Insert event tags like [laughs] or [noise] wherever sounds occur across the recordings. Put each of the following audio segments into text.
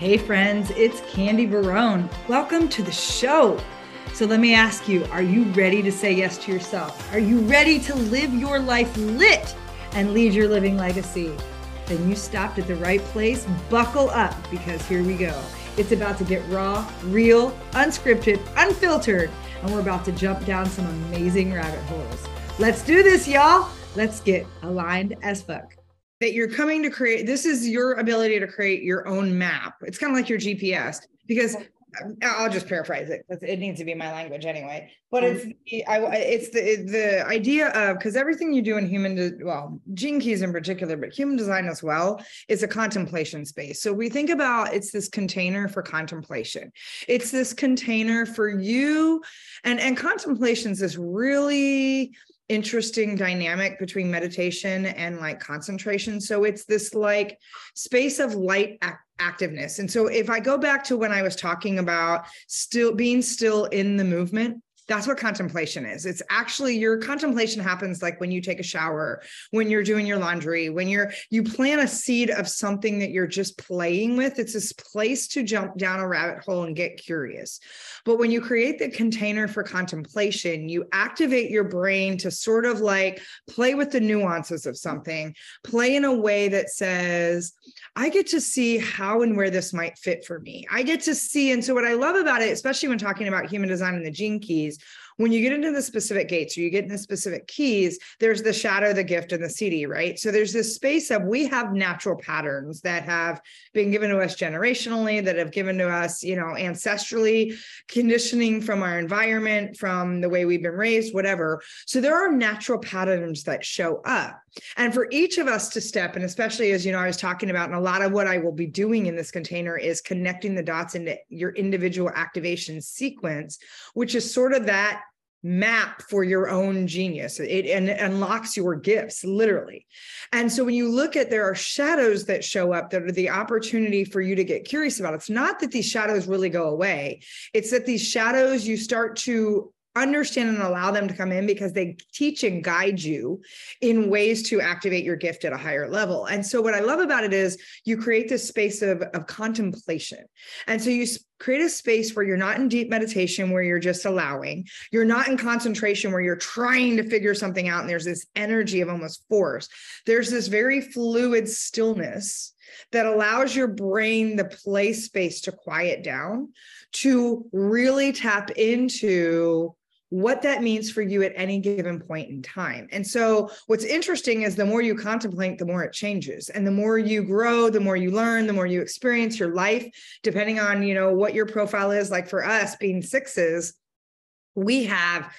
Hey, friends, it's Candy Barone. Welcome to the show. So, let me ask you are you ready to say yes to yourself? Are you ready to live your life lit and leave your living legacy? Then you stopped at the right place. Buckle up because here we go. It's about to get raw, real, unscripted, unfiltered, and we're about to jump down some amazing rabbit holes. Let's do this, y'all. Let's get aligned as fuck that you're coming to create this is your ability to create your own map it's kind of like your gps because uh, I'll just paraphrase it. It needs to be my language anyway. But it's mm-hmm. the, I, it's the the idea of because everything you do in human, de, well, gene keys in particular, but human design as well, is a contemplation space. So we think about it's this container for contemplation. It's this container for you, and and contemplation is this really interesting dynamic between meditation and like concentration. So it's this like space of light activeness. And so if I go back to when I was talking about still being still in the movement, that's what contemplation is. It's actually your contemplation happens like when you take a shower, when you're doing your laundry, when you're you plant a seed of something that you're just playing with. It's this place to jump down a rabbit hole and get curious. But when you create the container for contemplation, you activate your brain to sort of like play with the nuances of something, play in a way that says, I get to see how and where this might fit for me. I get to see. And so, what I love about it, especially when talking about human design and the gene keys, when you get into the specific gates or you get into specific keys, there's the shadow, the gift, and the Siddhi, right? So there's this space of we have natural patterns that have been given to us generationally, that have given to us, you know, ancestrally, conditioning from our environment, from the way we've been raised, whatever. So there are natural patterns that show up. And for each of us to step, and especially as you know, I was talking about, and a lot of what I will be doing in this container is connecting the dots into your individual activation sequence, which is sort of that map for your own genius. It and unlocks your gifts literally. And so when you look at there are shadows that show up that are the opportunity for you to get curious about. It's not that these shadows really go away. It's that these shadows you start to understand and allow them to come in because they teach and guide you in ways to activate your gift at a higher level. And so what I love about it is you create this space of, of contemplation. And so you create a space where you're not in deep meditation where you're just allowing you're not in concentration where you're trying to figure something out and there's this energy of almost force there's this very fluid stillness that allows your brain the play space to quiet down to really tap into what that means for you at any given point in time. And so what's interesting is the more you contemplate, the more it changes. And the more you grow, the more you learn, the more you experience your life, depending on, you know, what your profile is. Like for us being sixes, we have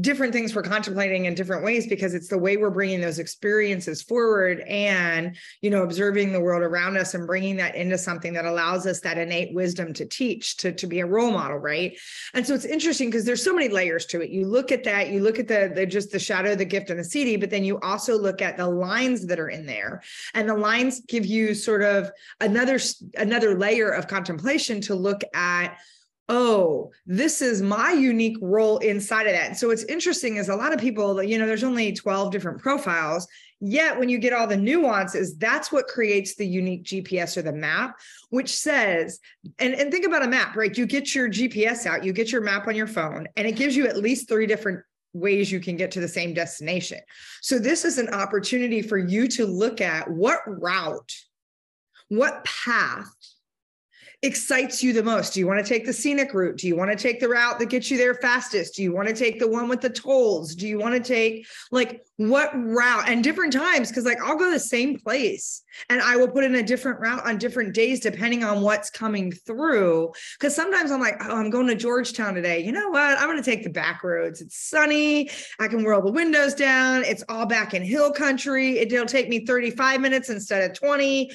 different things we're contemplating in different ways because it's the way we're bringing those experiences forward and you know observing the world around us and bringing that into something that allows us that innate wisdom to teach to, to be a role model right? And so it's interesting because there's so many layers to it. You look at that you look at the, the just the shadow the gift and the Siddhi but then you also look at the lines that are in there. And the lines give you sort of another another layer of contemplation to look at oh, this is my unique role inside of that. And so what's interesting is a lot of people, you know, there's only 12 different profiles. Yet when you get all the nuances, that's what creates the unique GPS or the map, which says, and, and think about a map, right? You get your GPS out, you get your map on your phone, and it gives you at least three different ways you can get to the same destination. So this is an opportunity for you to look at what route, what path excites you the most? Do you want to take the scenic route? Do you want to take the route that gets you there fastest? Do you want to take the one with the tolls? Do you want to take like what route and different times? Because like I'll go the same place and I will put in a different route on different days depending on what's coming through. Because sometimes I'm like, oh, I'm going to Georgetown today. You know what? I'm going to take the back roads. It's sunny. I can roll the windows down. It's all back in hill country. It'll take me 35 minutes instead of 20.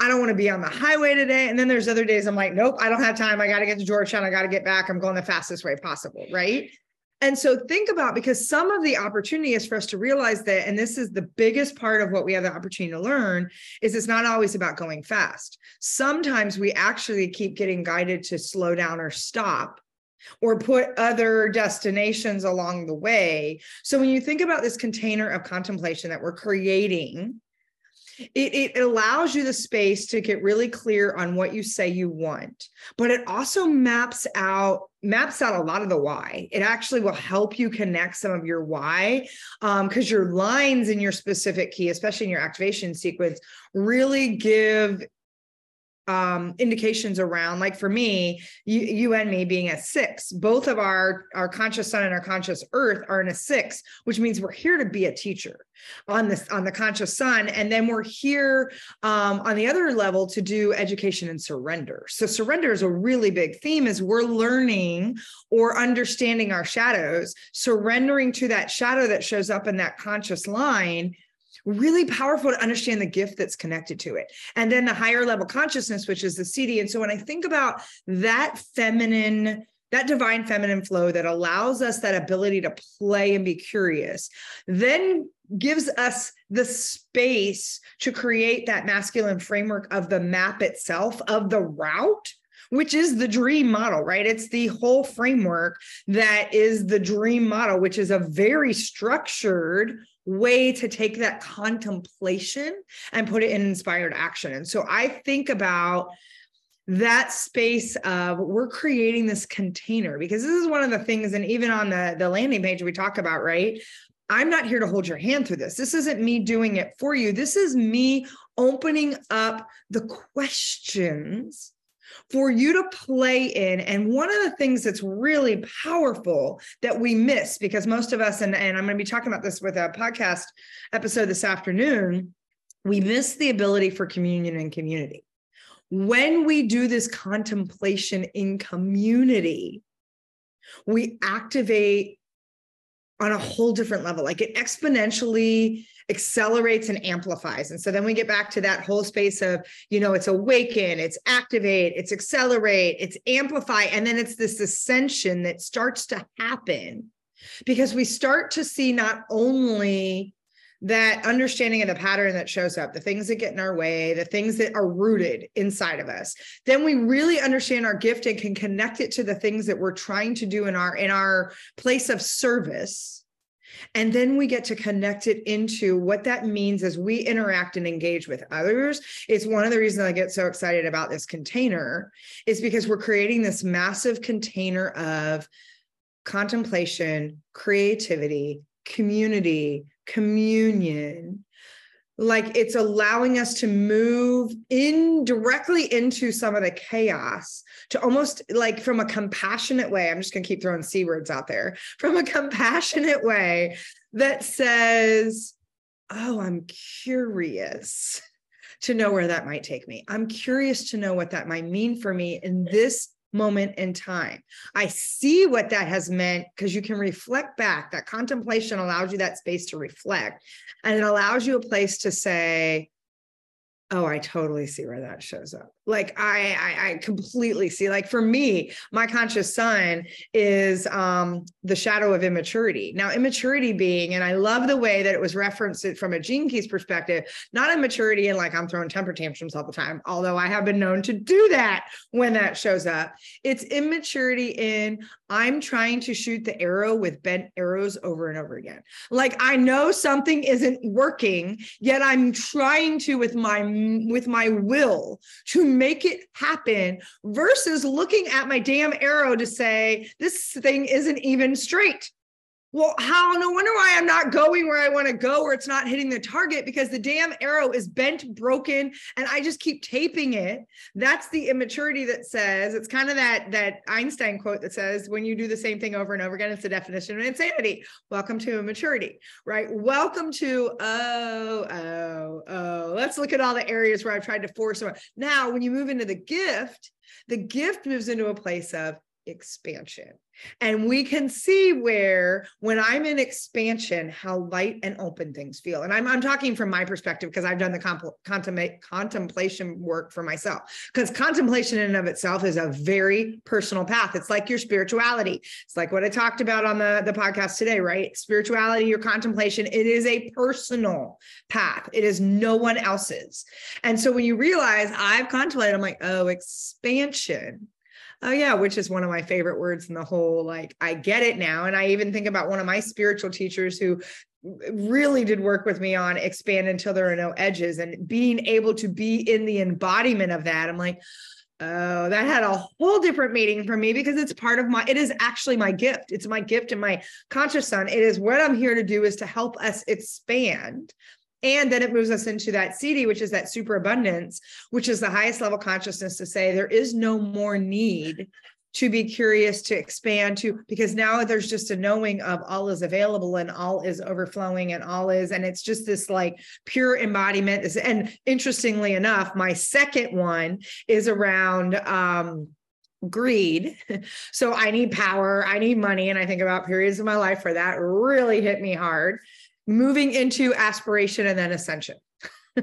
I don't want to be on the highway today. And then there's other days I'm like, nope, I don't have time. I got to get to Georgetown. I got to get back. I'm going the fastest way possible. Right. And so think about because some of the opportunity is for us to realize that, and this is the biggest part of what we have the opportunity to learn, is it's not always about going fast. Sometimes we actually keep getting guided to slow down or stop or put other destinations along the way. So when you think about this container of contemplation that we're creating, it, it allows you the space to get really clear on what you say you want but it also maps out maps out a lot of the why. It actually will help you connect some of your why because um, your lines in your specific key especially in your activation sequence really give um, indications around like for me you, you and me being a six both of our our conscious sun and our conscious earth are in a six which means we're here to be a teacher on this on the conscious sun. And then we're here um, on the other level to do education and surrender. So surrender is a really big theme as we're learning or understanding our shadows. Surrendering to that shadow that shows up in that conscious line really powerful to understand the gift that's connected to it. And then the higher level consciousness, which is the Siddhi. And so when I think about that feminine, that divine feminine flow that allows us that ability to play and be curious, then gives us the space to create that masculine framework of the map itself, of the route which is the dream model, right? It's the whole framework that is the dream model, which is a very structured way to take that contemplation and put it in inspired action. And so I think about that space of we're creating this container because this is one of the things and even on the the landing page we talk about right? I'm not here to hold your hand through this. This isn't me doing it for you. This is me opening up the questions for you to play in. And one of the things that's really powerful that we miss, because most of us, and, and I'm going to be talking about this with a podcast episode this afternoon, we miss the ability for communion and community. When we do this contemplation in community, we activate on a whole different level. Like it exponentially accelerates and amplifies. And so then we get back to that whole space of, you know, it's awaken, it's activate, it's accelerate, it's amplify. And then it's this ascension that starts to happen because we start to see not only that understanding of the pattern that shows up, the things that get in our way, the things that are rooted inside of us, then we really understand our gift and can connect it to the things that we're trying to do in our in our place of service. And then we get to connect it into what that means as we interact and engage with others. It's one of the reasons I get so excited about this container is because we're creating this massive container of contemplation, creativity, community, communion. Like it's allowing us to move in directly into some of the chaos to almost like from a compassionate way i'm just going to keep throwing c words out there from a compassionate way that says oh i'm curious to know where that might take me. I'm curious to know what that might mean for me in this moment in time. I see what that has meant because you can reflect back. That contemplation allows you that space to reflect and it allows you a place to say, Oh, I totally see where that shows up. Like I, I, I completely see. Like for me, my conscious sun is um, the shadow of immaturity. Now, immaturity being, and I love the way that it was referenced from a gene keys perspective, not immaturity and like I'm throwing temper tantrums all the time. Although I have been known to do that when that shows up. It's immaturity in I'm trying to shoot the arrow with bent arrows over and over again. Like I know something isn't working, yet I'm trying to with my with my will to make it happen versus looking at my damn arrow to say this thing isn't even straight well, how? No wonder why I'm not going where I want to go, or it's not hitting the target because the damn arrow is bent, broken, and I just keep taping it. That's the immaturity that says it's kind of that that Einstein quote that says, "When you do the same thing over and over again, it's the definition of insanity." Welcome to immaturity, right? Welcome to oh oh oh. Let's look at all the areas where I've tried to force. Now, when you move into the gift, the gift moves into a place of expansion. And we can see where, when I'm in expansion, how light and open things feel. And I'm, I'm talking from my perspective because I've done the comp- contem- contemplation work for myself. Because contemplation in and of itself is a very personal path. It's like your spirituality. It's like what I talked about on the, the podcast today, right? Spirituality, your contemplation, it is a personal path, it is no one else's. And so when you realize I've contemplated, I'm like, oh, expansion oh yeah which is one of my favorite words in the whole like i get it now and i even think about one of my spiritual teachers who really did work with me on expand until there are no edges and being able to be in the embodiment of that. I'm like, Oh, that had a whole different meaning for me because it's part of my, it is actually my gift. It's my gift and my conscious sun. It is what I'm here to do is to help us expand. And then it moves us into that Siddhi, which is that superabundance, which is the highest level consciousness to say there is no more need to be curious to expand to because now there's just a knowing of all is available and all is overflowing and all is and it's just this like pure embodiment. And interestingly enough my second one is around um greed. [laughs] So i need power i need money and i think about periods of my life where that really hit me hard moving into aspiration and then ascension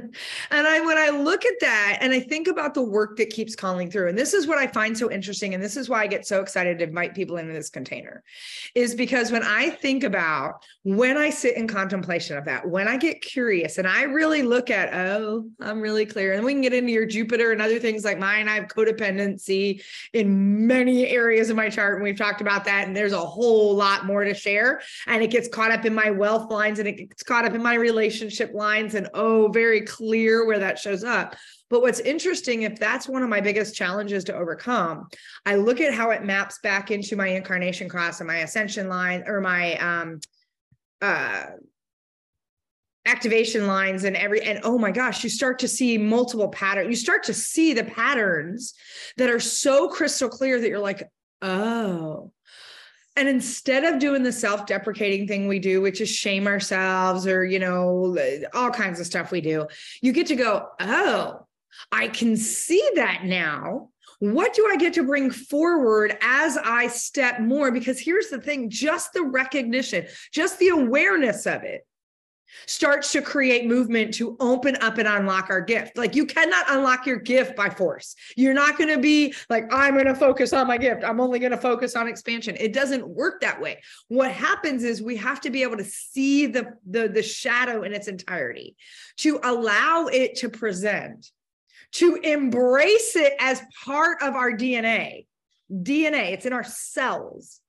[laughs] and I when I look at that and I think about the work that keeps calling through, and this is what I find so interesting, and this is why I get so excited to invite people into this container, is because when I think about when I sit in contemplation of that, when I get curious and I really look at, oh, I'm really clear, and we can get into your Jupiter and other things like mine. I have codependency in many areas of my chart, and we've talked about that, and there's a whole lot more to share. And it gets caught up in my wealth lines and it gets caught up in my relationship lines, and oh, very clear where that shows up. But what's interesting, if that's one of my biggest challenges to overcome, I look at how it maps back into my incarnation cross and my ascension line or my um uh activation lines and every and oh my gosh you start to see multiple patterns you start to see the patterns that are so crystal clear that you're like oh and instead of doing the self-deprecating thing we do which is shame ourselves or you know all kinds of stuff we do you get to go oh i can see that now. What do i get to bring forward as i step more? Because here's the thing just the recognition just the awareness of it starts to create movement to open up and unlock our gift. Like you cannot unlock your gift by force. You're not going to be like, I'm going to focus on my gift. I'm only going to focus on expansion. It doesn't work that way. What happens is we have to be able to see the, the, the shadow in its entirety, to allow it to present, to embrace it as part of our DNA. DNA, it's in our cells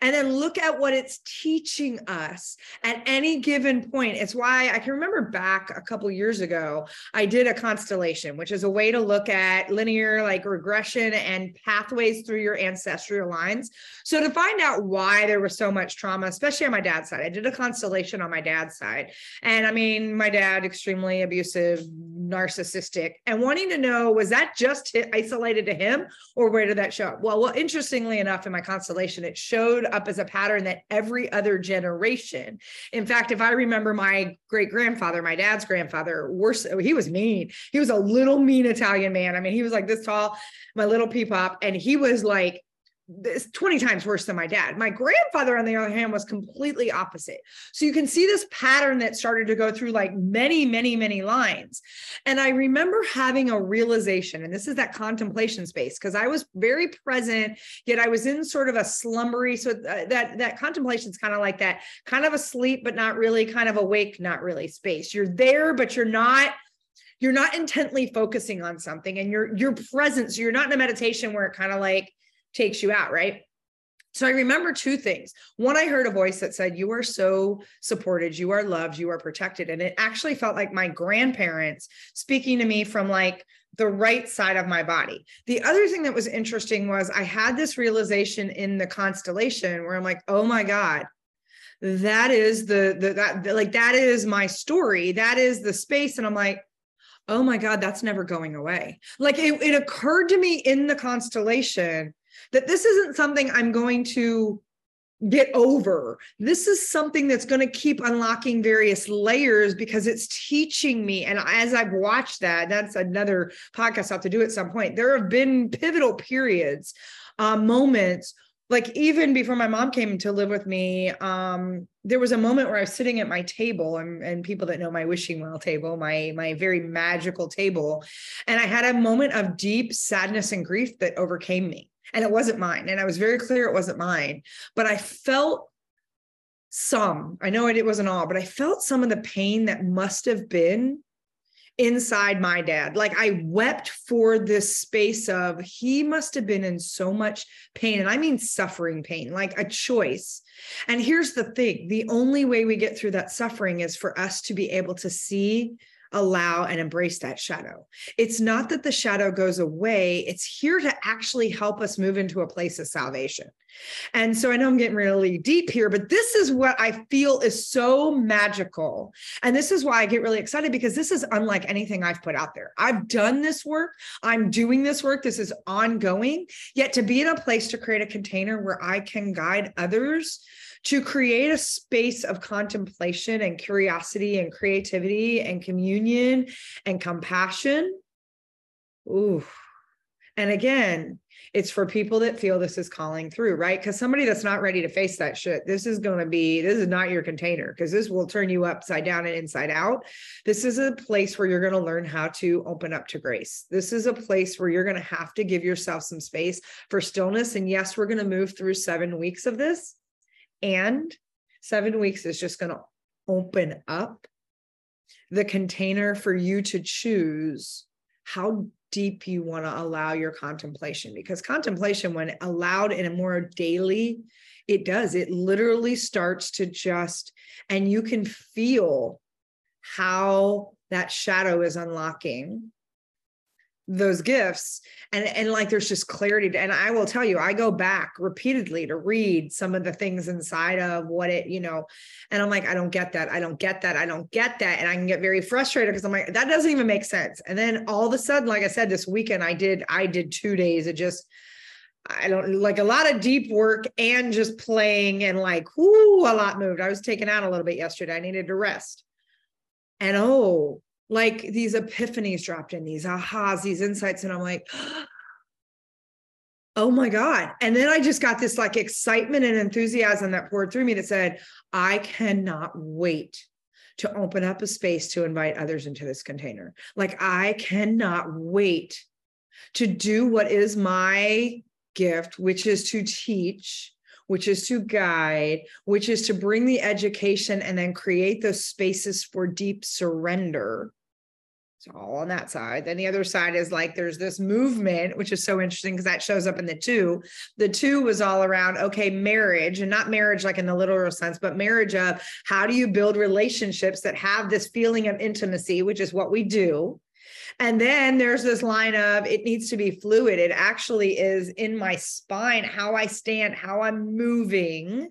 and then look at what it's teaching us at any given point. It's why I can remember back a couple years ago, I did a constellation, which is a way to look at linear like regression and pathways through your ancestral lines. So to find out why there was so much trauma, especially on my dad's side, I did a constellation on my dad's side. And I mean, my dad, extremely abusive, narcissistic, and wanting to know was that just isolated to him or where did that show up? Well, well, interestingly enough, in my constellation, it showed showed up as a pattern that every other generation. In fact, if I remember my great grandfather, my dad's grandfather, worse, he was mean. He was a little mean Italian man. I mean, he was like this tall, my little peepop, and he was like this 20 times worse than my dad. My grandfather, on the other hand, was completely opposite. So you can see this pattern that started to go through like many, many, many lines. And I remember having a realization, and this is that contemplation space, because I was very present, yet I was in sort of a slumbery. So uh, that that contemplation is kind of like that, kind of asleep, but not really, kind of awake, not really space. You're there, but you're not you're not intently focusing on something and you're you're present. So you're not in a meditation where it kind of like takes you out, right? So I remember two things. One, I heard a voice that said, You are so supported, you are loved, you are protected. And it actually felt like my grandparents speaking to me from like the right side of my body. The other thing that was interesting was I had this realization in the constellation where I'm like, oh my God, that is the the that like that is my story. That is the space. And I'm like, oh my God, that's never going away. Like it, it occurred to me in the constellation that this isn't something I'm going to get over. This is something that's going to keep unlocking various layers because it's teaching me. And as I've watched that, that's another podcast I'll have to do at some point. There have been pivotal periods, uh, moments like even before my mom came to live with me um, there was a moment where i was sitting at my table and, and people that know my wishing well table my my very magical table and i had a moment of deep sadness and grief that overcame me and it wasn't mine. And I was very clear it wasn't mine, but I felt some, I know it wasn't all, but I felt some of the pain that must have been inside my dad. Like I wept for this space of he must have been in so much pain. And I mean suffering pain, like a choice. And here's the thing the only way we get through that suffering is for us to be able to see allow and embrace that shadow. It's not that the shadow goes away, it's here to actually help us move into a place of salvation. And so I know I'm getting really deep here, but this is what I feel is so magical. And this is why I get really excited because this is unlike anything I've put out there. I've done this work, I'm doing this work, this is ongoing. Yet to be in a place to create a container where I can guide others to create a space of contemplation and curiosity and creativity and communion and compassion. Ooh. And again, it's for people that feel this is calling through, right? Because somebody that's not ready to face that shit, this is going to be, this is not your container because this will turn you upside down and inside out. This is a place where you're going to learn how to open up to grace. This is a place where you're going to have to give yourself some space for stillness. And yes, we're going to move through seven weeks of this. And seven weeks is just going to open up the container for you to choose how deep you want to allow your contemplation because contemplation when allowed in a more daily it does. It literally starts to just and you can feel how that shadow is unlocking those gifts and and like there's just clarity and i will tell you i go back repeatedly to read some of the things inside of what it you know and i'm like i don't get that i don't get that i don't get that and i can get very frustrated because i'm like that doesn't even make sense and then all of a sudden like i said this weekend i did i did two days of just I don't like a lot of deep work and just playing and like, whoo, a lot moved. I was taken out a little bit yesterday. I needed to rest. And oh, like these epiphanies dropped in, these ahas, these insights. And I'm like, [gasps] oh my God. And then I just got this like excitement and enthusiasm that poured through me that said, I cannot wait to open up a space to invite others into this container. Like, I cannot wait to do what is my gift, which is to teach which is to guide, which is to bring the education and then create those spaces for deep surrender. It's all on that side. Then the other side is like there's this movement, which is so interesting because that shows up in the two. The two was all around, okay, marriage and not marriage like in the literal sense, but marriage of how do you build relationships that have this feeling of intimacy, which is what we do and then there's this line of it needs to be fluid. It actually is in my spine, how I stand, how I'm moving.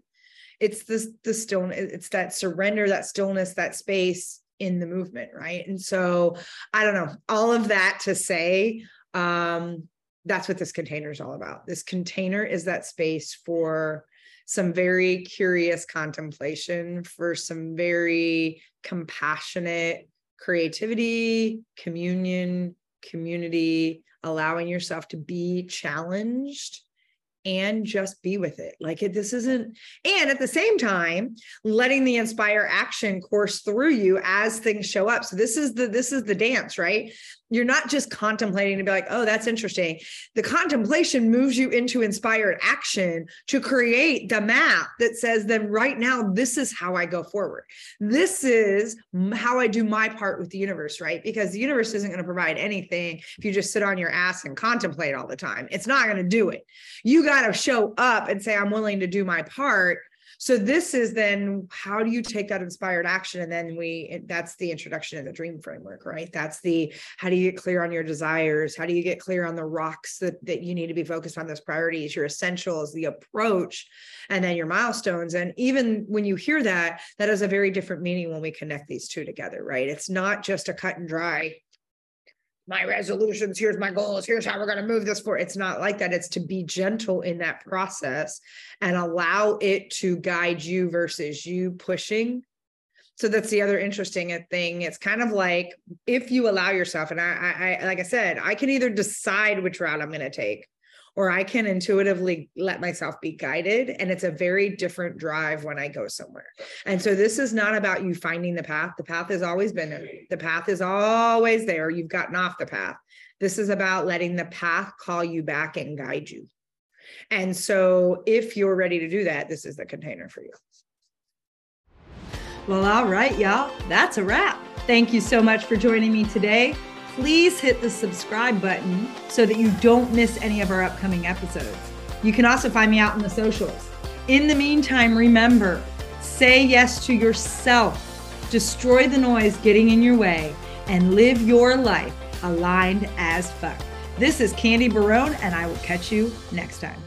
It's this the stone, it's that surrender, that stillness, that space in the movement, right? And so I don't know, all of that to say, um, that's what this container is all about. This container is that space for some very curious contemplation, for some very compassionate creativity, communion, community, allowing yourself to be challenged and just be with it. Like it, this isn't, and at the same time, letting the inspire action course through you as things show up. So this is the this is the dance, right? You're not just contemplating to be like, oh, that's interesting. The contemplation moves you into inspired action to create the map that says, then right now, this is how I go forward. This is how I do my part with the universe, right? Because the universe isn't going to provide anything if you just sit on your ass and contemplate all the time. It's not going to do it. You got to show up and say, I'm willing to do my part. So this is then how do you take that inspired action? And then we that's the introduction of the dream framework right? That's the how do you get clear on your desires? How do you get clear on the rocks that, that you need to be focused on those priorities your essentials the approach and then your milestones? And even when you hear that that has a very different meaning when we connect these two together right? It's not just a cut and dry my resolutions, here's my goals, here's how we're going to move this forward. It's not like that. It's to be gentle in that process and allow it to guide you versus you pushing. So that's the other interesting thing. It's kind of like if you allow yourself, and I, I like I said, I can either decide which route I'm going to take or I can intuitively let myself be guided. And it's a very different drive when I go somewhere. And so this is not about you finding the path. The path has always been there. The path is always there. You've gotten off the path. This is about letting the path call you back and guide you. And so if you're ready to do that, this is the container for you. Well, all right, y'all. That's a wrap. Thank you so much for joining me today. Please hit the subscribe button so that you don't miss any of our upcoming episodes. You can also find me out in the socials. In the meantime, remember say yes to yourself, destroy the noise getting in your way, and live your life aligned as fuck. This is Candy Barone, and I will catch you next time.